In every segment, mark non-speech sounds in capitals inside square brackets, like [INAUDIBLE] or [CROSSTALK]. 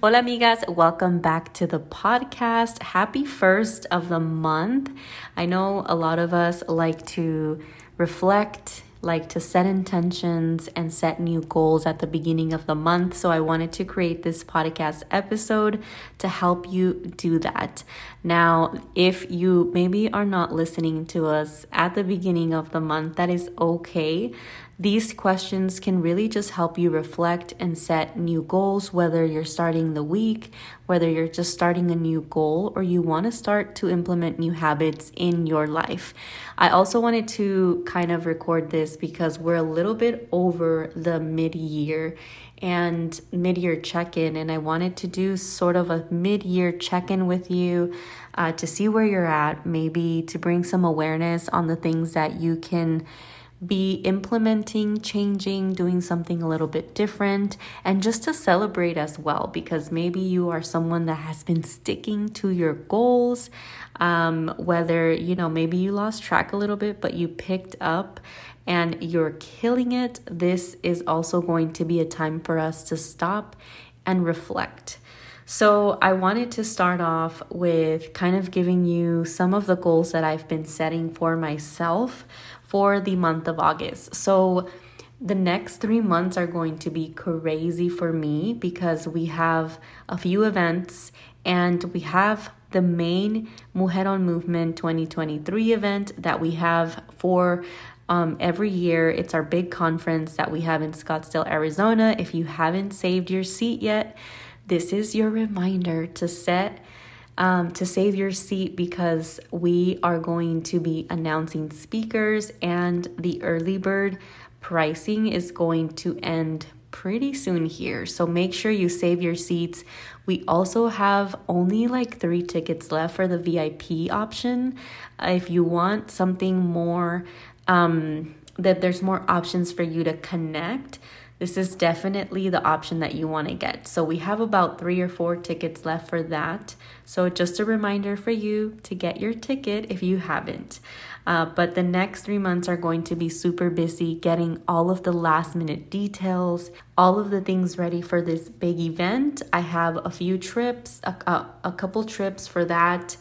Hola, amigas. Welcome back to the podcast. Happy first of the month. I know a lot of us like to reflect, like to set intentions and set new goals at the beginning of the month. So I wanted to create this podcast episode to help you do that. Now, if you maybe are not listening to us at the beginning of the month, that is okay. These questions can really just help you reflect and set new goals, whether you're starting the week, whether you're just starting a new goal, or you want to start to implement new habits in your life. I also wanted to kind of record this because we're a little bit over the mid year and mid year check in, and I wanted to do sort of a mid year check in with you. Uh, to see where you're at, maybe to bring some awareness on the things that you can be implementing, changing, doing something a little bit different, and just to celebrate as well because maybe you are someone that has been sticking to your goals. Um, whether you know, maybe you lost track a little bit, but you picked up and you're killing it. This is also going to be a time for us to stop and reflect. So, I wanted to start off with kind of giving you some of the goals that I've been setting for myself for the month of August. So, the next three months are going to be crazy for me because we have a few events and we have the main Mujeron Movement 2023 event that we have for um, every year. It's our big conference that we have in Scottsdale, Arizona. If you haven't saved your seat yet, this is your reminder to set um, to save your seat because we are going to be announcing speakers and the early bird pricing is going to end pretty soon here. So make sure you save your seats. We also have only like three tickets left for the VIP option. If you want something more, um, that there's more options for you to connect this is definitely the option that you want to get. So we have about three or four tickets left for that. So just a reminder for you to get your ticket if you haven't. Uh, but the next three months are going to be super busy getting all of the last minute details, all of the things ready for this big event. I have a few trips, a, a, a couple trips for that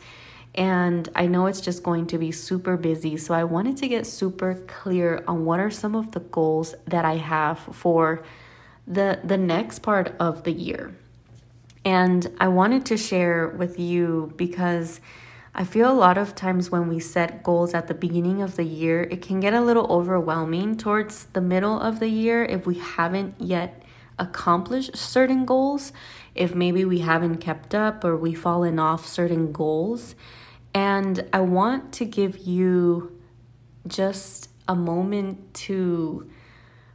and I know it's just going to be super busy. So I wanted to get super clear on what are some of the goals that I have for the the next part of the year. And I wanted to share with you because I feel a lot of times when we set goals at the beginning of the year, it can get a little overwhelming towards the middle of the year if we haven't yet accomplished certain goals, if maybe we haven't kept up or we've fallen off certain goals. And I want to give you just a moment to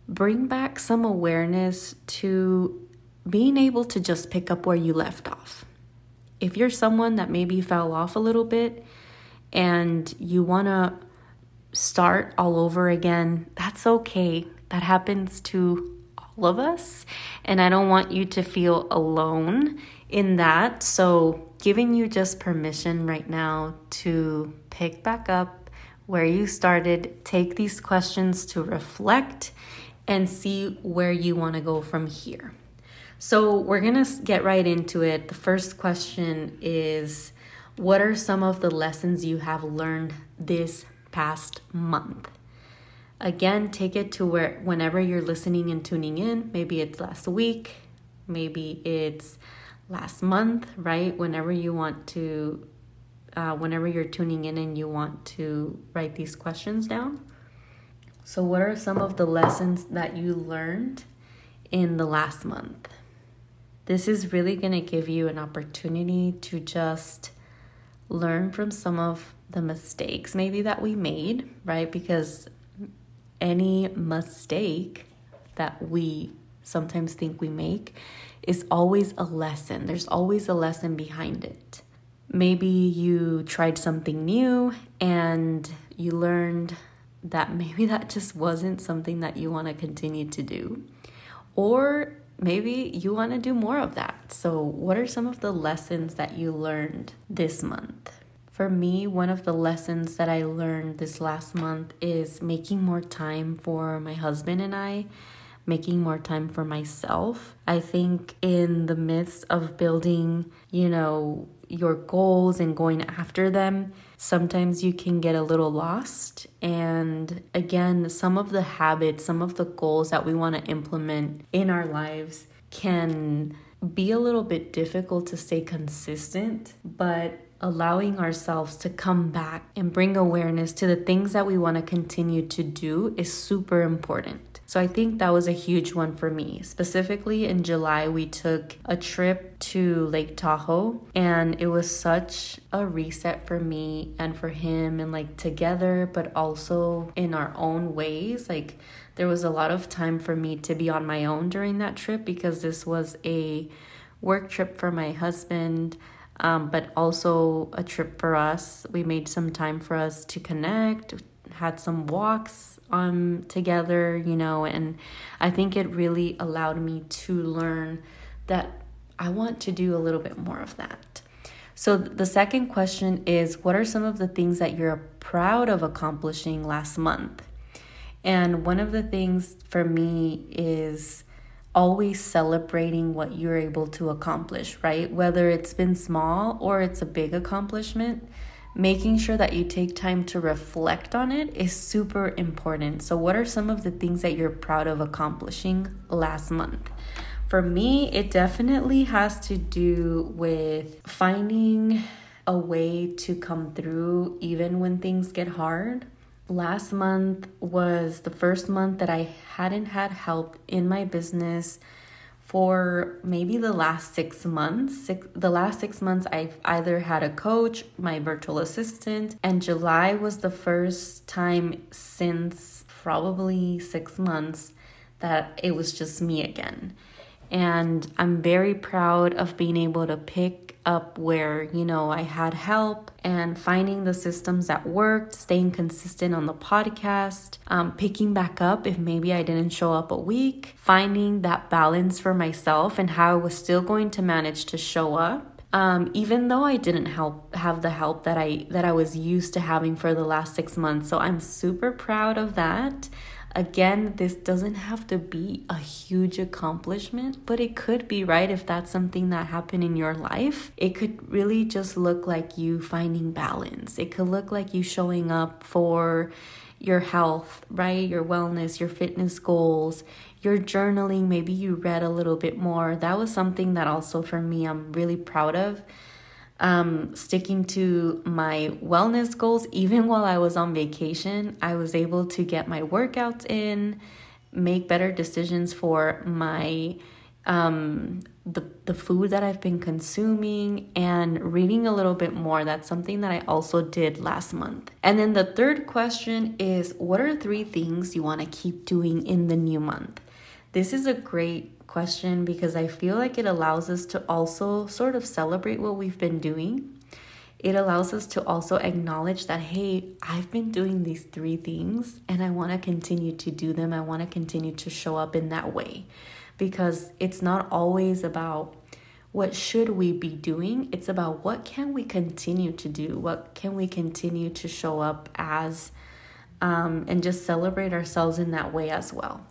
bring back some awareness to being able to just pick up where you left off. If you're someone that maybe fell off a little bit and you want to start all over again, that's okay. That happens to all of us. And I don't want you to feel alone in that. So giving you just permission right now to pick back up where you started, take these questions to reflect and see where you want to go from here. So, we're going to get right into it. The first question is What are some of the lessons you have learned this past month? Again, take it to where whenever you're listening and tuning in, maybe it's last week, maybe it's last month, right? Whenever you want to, uh, whenever you're tuning in and you want to write these questions down. So, what are some of the lessons that you learned in the last month? This is really going to give you an opportunity to just learn from some of the mistakes maybe that we made, right? Because any mistake that we sometimes think we make is always a lesson. There's always a lesson behind it. Maybe you tried something new and you learned that [LAUGHS] maybe that just wasn't something that you want to continue to do. Or maybe you want to do more of that. So, what are some of the lessons that you learned this month? For me, one of the lessons that I learned this last month is making more time for my husband and I, making more time for myself. I think in the midst of building, you know, your goals and going after them, sometimes you can get a little lost. And again, some of the habits, some of the goals that we want to implement in our lives can be a little bit difficult to stay consistent, but allowing ourselves to come back and bring awareness to the things that we want to continue to do is super important. So I think that was a huge one for me. Specifically in July, we took a trip to Lake Tahoe, and it was such a reset for me and for him, and like together, but also in our own ways. Like, there was a lot of time for me to be on my own during that trip because this was a work trip for my husband. Um, but also a trip for us. We made some time for us to connect, had some walks um together, you know, and I think it really allowed me to learn that I want to do a little bit more of that. So the second question is what are some of the things that you're proud of accomplishing last month? And one of the things for me is always celebrating what you're able to accomplish, right? Whether it's been small or it's a big accomplishment, making sure that you take time to reflect on it is super important. So, what are some of the things that you're proud of accomplishing last month? For me, it definitely has to do with finding a way to come through even when things get hard. Last month was the first month that I hadn't had help in my business for maybe the last six months. Six, the last six months, I've either had a coach, my virtual assistant, and July was the first time since probably six months that it was just me again. And I'm very proud of being able to pick up where, you know, I had help and finding the systems that worked, staying consistent on the podcast, um, picking back up if maybe I didn't show up a week, finding that balance for myself and how I was still going to manage to show up. Um, even though I didn't help have the help that I that I was used to having for the last six months, so I'm super proud of that. Again, this doesn't have to be a huge accomplishment, but it could be, right? If that's something that happened in your life, it could really just look like you finding balance. It could look like you showing up for your health, right? Your wellness, your fitness goals, your journaling. Maybe you read a little bit more. That was something that also for me, I'm really proud of um, sticking to my wellness goals. Even [LAUGHS] while I was on vacation, I was able to get my workouts in, make better decisions for my um, the the food that I've been consuming and reading a little bit more. That's something that I also did last month. And then the third question is what are three things you want to keep doing in the new month? This is a great question because I feel like it allows us to also sort of celebrate what we've been doing. It allows us to also acknowledge that, hey, I've been doing these three things and I want to continue to do them. I want to continue to show up in that way because it's not always about what should we be doing it's about what can we continue to do what can we continue to show up as um, and just celebrate ourselves in that way as well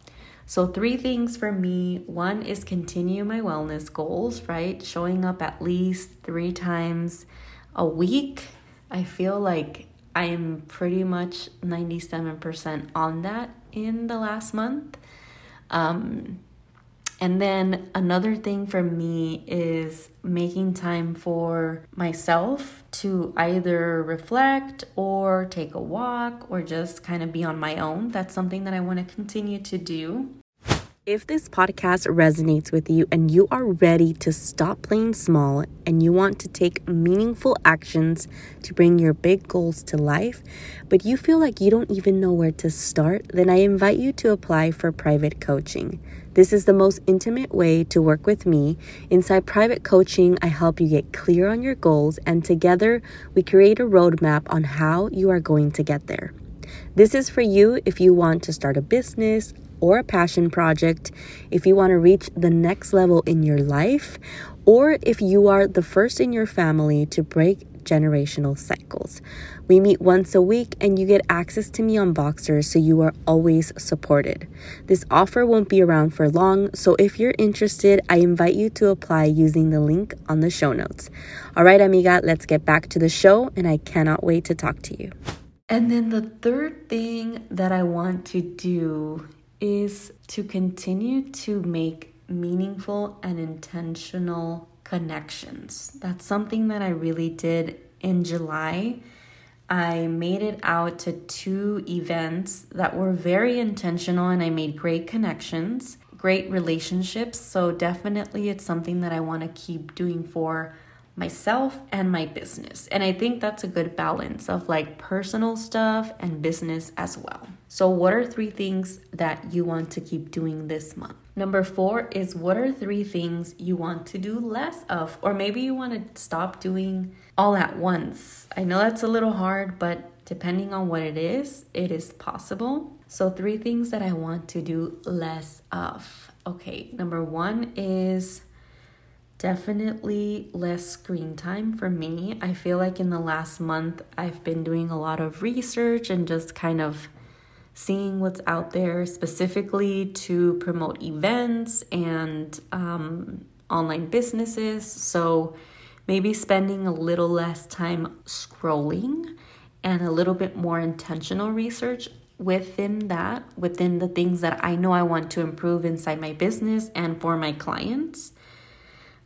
so, three things for me one is continue my wellness goals, right? Showing up at least three times a week. I feel like I'm pretty much 97% on that in the last month. Um, and then another thing for me is making time for myself to either reflect or take a walk or just kind of be on my own. That's something that I want to continue to do If this podcast resonates with you and you are ready to stop playing small and you want to take meaningful actions to bring your big goals to life, but you feel like you don't even know where to start, then I invite you to apply for private coaching. This is the most intimate way to work with me. Inside private coaching, I help you get clear on your goals, and together we create a roadmap on how you are going to get there. This is for you if you want to start a business, or a passion project, if you want to reach the next level in your life, or if you are the first in your family to break generational cycles. We meet once a week and you get access to me on Voxer so you are always supported. This offer won't be around for long, so if you're interested, I invite you to apply using the link on the show notes. All right, amiga, let's get back to the show, and I cannot wait to talk to you. And then the third thing that I want to do is to continue to make meaningful and intentional connections. That's something that I really did in July. I made it out to two events that were very intentional and I made great connections, great relationships. So, definitely, it's something that I want to keep doing for myself and my business. And I think that's a good balance of like personal stuff and business as well. So, what are three things that you want to keep doing this month? Number four is what are three things you want to do less of, or maybe you want to stop doing all at once. I know that's a little hard, but depending on what it is, it is possible. So, three things that I want to do less of. Okay, number one is definitely less screen time for me. I feel like in the last month, I've been doing a lot of research and just kind of seeing what's out there specifically to promote events and um, online businesses. So maybe spending a little less time scrolling and a little bit more intentional research within that, within the things that I know I want to improve inside my business and for my clients.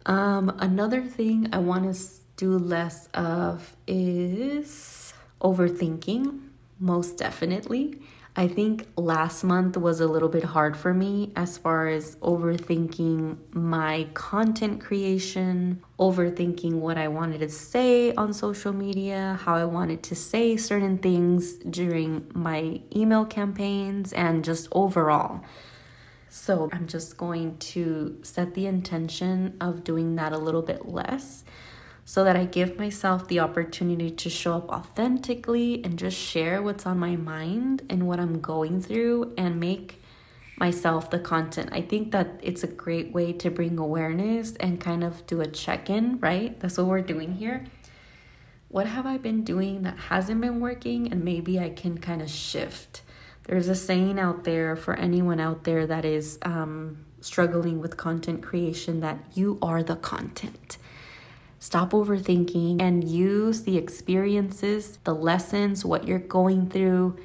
Um, another thing I want to do less of is overthinking, most definitely. I think last month was a little bit hard for me as far as overthinking my content creation, overthinking what I wanted to say on social media, how I wanted to say certain things during my email campaigns, and just overall. So I'm just going to set the intention of doing that a little bit less so that I give myself the opportunity to show up authentically and just share what's on my mind and what I'm going through and make myself the content. I think that it's a great way to bring awareness and kind of do a check in, right? That's what we're doing here. What have I been doing that hasn't been working? And maybe I can kind of shift there's a saying out there for anyone out there that is um, struggling with content creation that you are the content. Stop overthinking and use the experiences, the lessons, what you're going through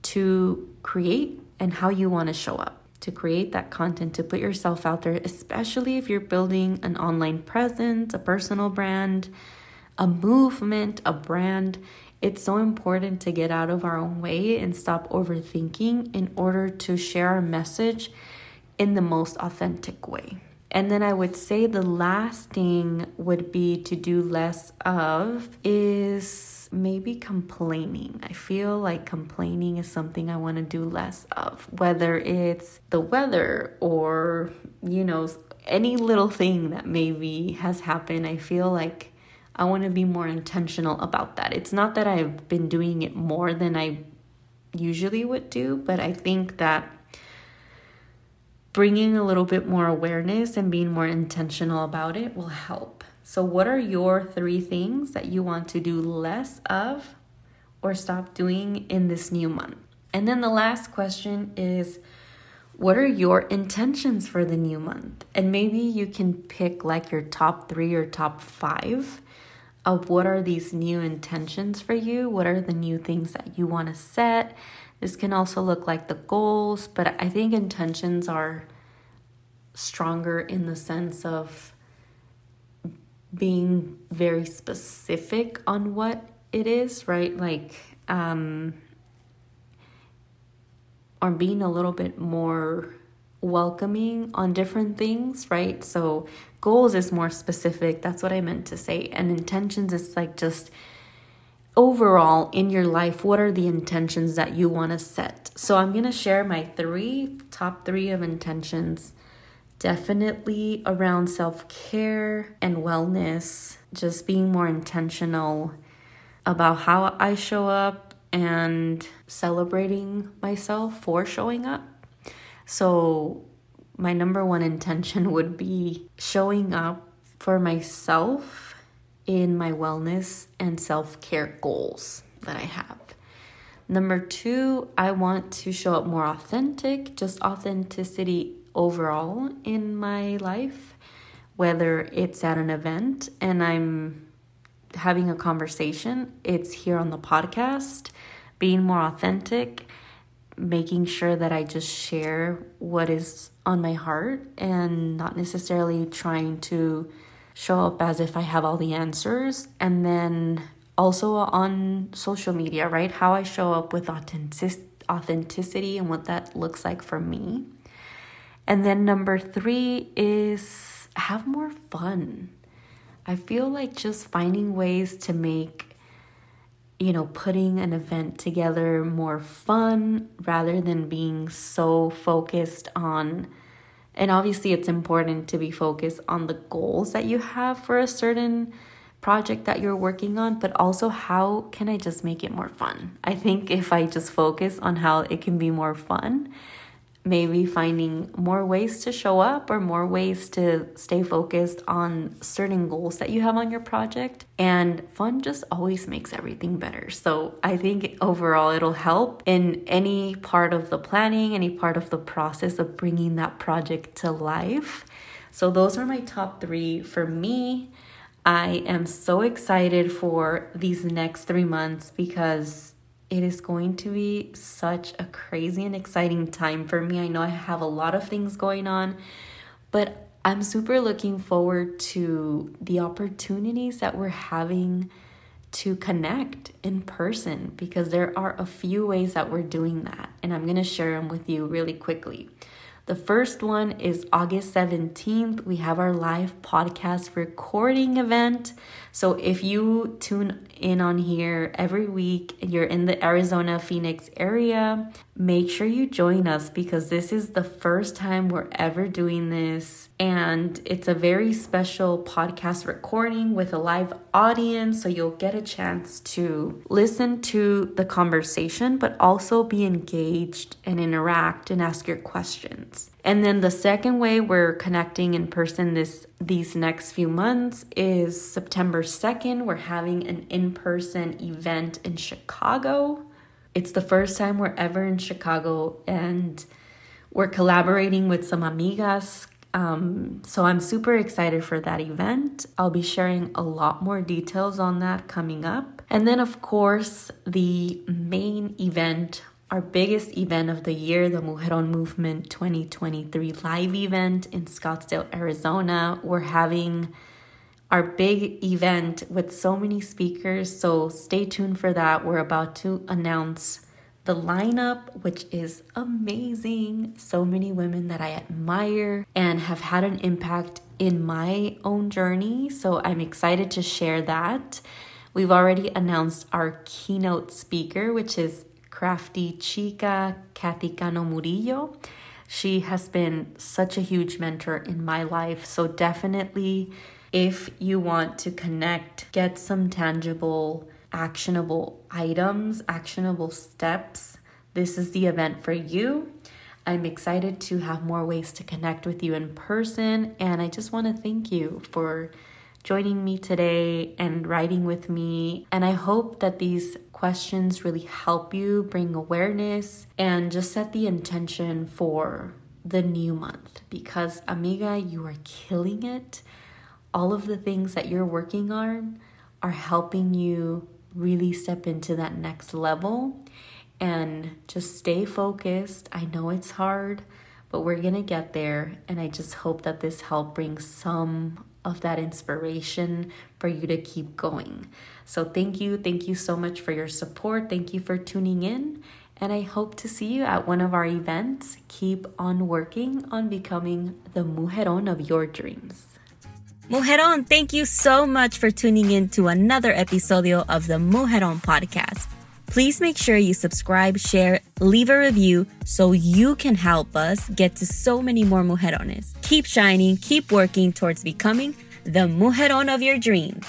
to create and how you want to show up. To create that content, to put yourself out there, especially if you're building an online presence, a personal brand, a movement, a brand it's so important to get out of our own way and stop overthinking in order to share our message in the most authentic way. And then I would say the last thing would be to do less of is maybe complaining. I feel like complaining is something I want to do less of, whether it's the weather or, you know, any little thing that maybe has happened. I feel like I want to be more intentional about that. It's not that I've been doing it more than I usually would do, but I think that bringing a little bit more awareness and being more intentional about it will help. So, what are your three things that you want to do less of or stop doing in this new month? And then the last question is what are your intentions for the new month? And maybe you can pick like your top three or top five of what are these new intentions for you? What are the new things that you want to set? This can also look like the goals, but I think intentions are stronger in the sense of being very specific on what it is, right? Like, um, or being a little bit more welcoming on different things, right? So goals is more specific. That's what I meant to say. And intentions is like just overall in your life, what are the intentions that you want to set? So I'm going to share my three top three of intentions. Definitely around self care and wellness, just being more intentional about how I show up and celebrating myself for showing up. So, my number one intention [LAUGHS] would be showing up for myself in my wellness and self care goals that I have. Number two, I want to show up more authentic, just authenticity overall in my life, whether it's at an event and I'm having a conversation, it's here on the podcast, being more authentic, making sure that I just share what is on my heart and not necessarily trying to show up as if I have all the answers. And then also on social media, right? How I show up with authentic- authenticity and what that looks like for me. And then number three is have more fun. I feel like just finding ways to make, you know, putting an event together more fun rather than being so focused on and obviously, it's important to be focused on the goals that you have for a certain project that you're working on, but also how can I just make it more fun? I think if I just focus on how it can be more fun, maybe finding more ways to show up or more ways to stay focused on certain goals that you have on your project. And fun just always makes everything better. So I think overall it'll help in any part of the planning, any part of the process of bringing that project to life. So those are my top three for me. I am so excited for these next three months because it is going to be such a crazy and exciting time for me. I know I have a lot of things going on, but I'm super looking forward to the opportunities that we're having to connect in person because there are a few ways that we're doing that, and I'm going to share them with you really quickly. The first one is August 17th. We have our live podcast recording event. So if you tune in on here every week and you're in the Arizona Phoenix area, make sure you join us because this is the first time we're ever doing this. And it's a very special podcast recording with a live audience. So you'll get a chance to listen to the conversation, but also be engaged and interact and ask your questions. And then the second way we're connecting in person this these next few months is September 2nd. We're having an in-person event in Chicago. It's the first time we're ever in Chicago and we're collaborating with some amigas. Um, so I'm super excited for that event. I'll be sharing a lot more details on that coming up. And then, of course, the main event, our biggest event of the year, the Mujeron Movement 2023 live event in Scottsdale, Arizona. We're having our big event with so many speakers. So stay tuned for that. We're about to announce the lineup, which is amazing. So many women that I admire and have had an impact in my own journey. So I'm excited to share that. We've already announced our keynote speaker, which is crafty chica Kathy Cano Murillo. She has been such a huge mentor in my life. So definitely if you want to connect, get some tangible, actionable items, actionable steps, this is the event for you. I'm excited to have more ways to connect with you in person, and I just want to thank you for joining me today and writing with me. And I hope that these questions really help you bring awareness and just set the intention for the new month. Because, amiga, you are killing it. All of the things that you're working on are helping you really step into that next level. And just stay focused. I know it's hard, but we're going to get there. And I just hope that this help brings some of that inspiration for you to keep going. So, thank you. Thank you so much for your support. Thank you for tuning in. And I hope to see you at one of our events. Keep on working on becoming the mujeron of your dreams. Mujeron, thank you so much for tuning in to another episodio of the Mujeron podcast. Please make sure you subscribe, share, leave a review so you can help us get to so many more mujerones. Keep shining, keep working towards becoming the mujeron of your dreams.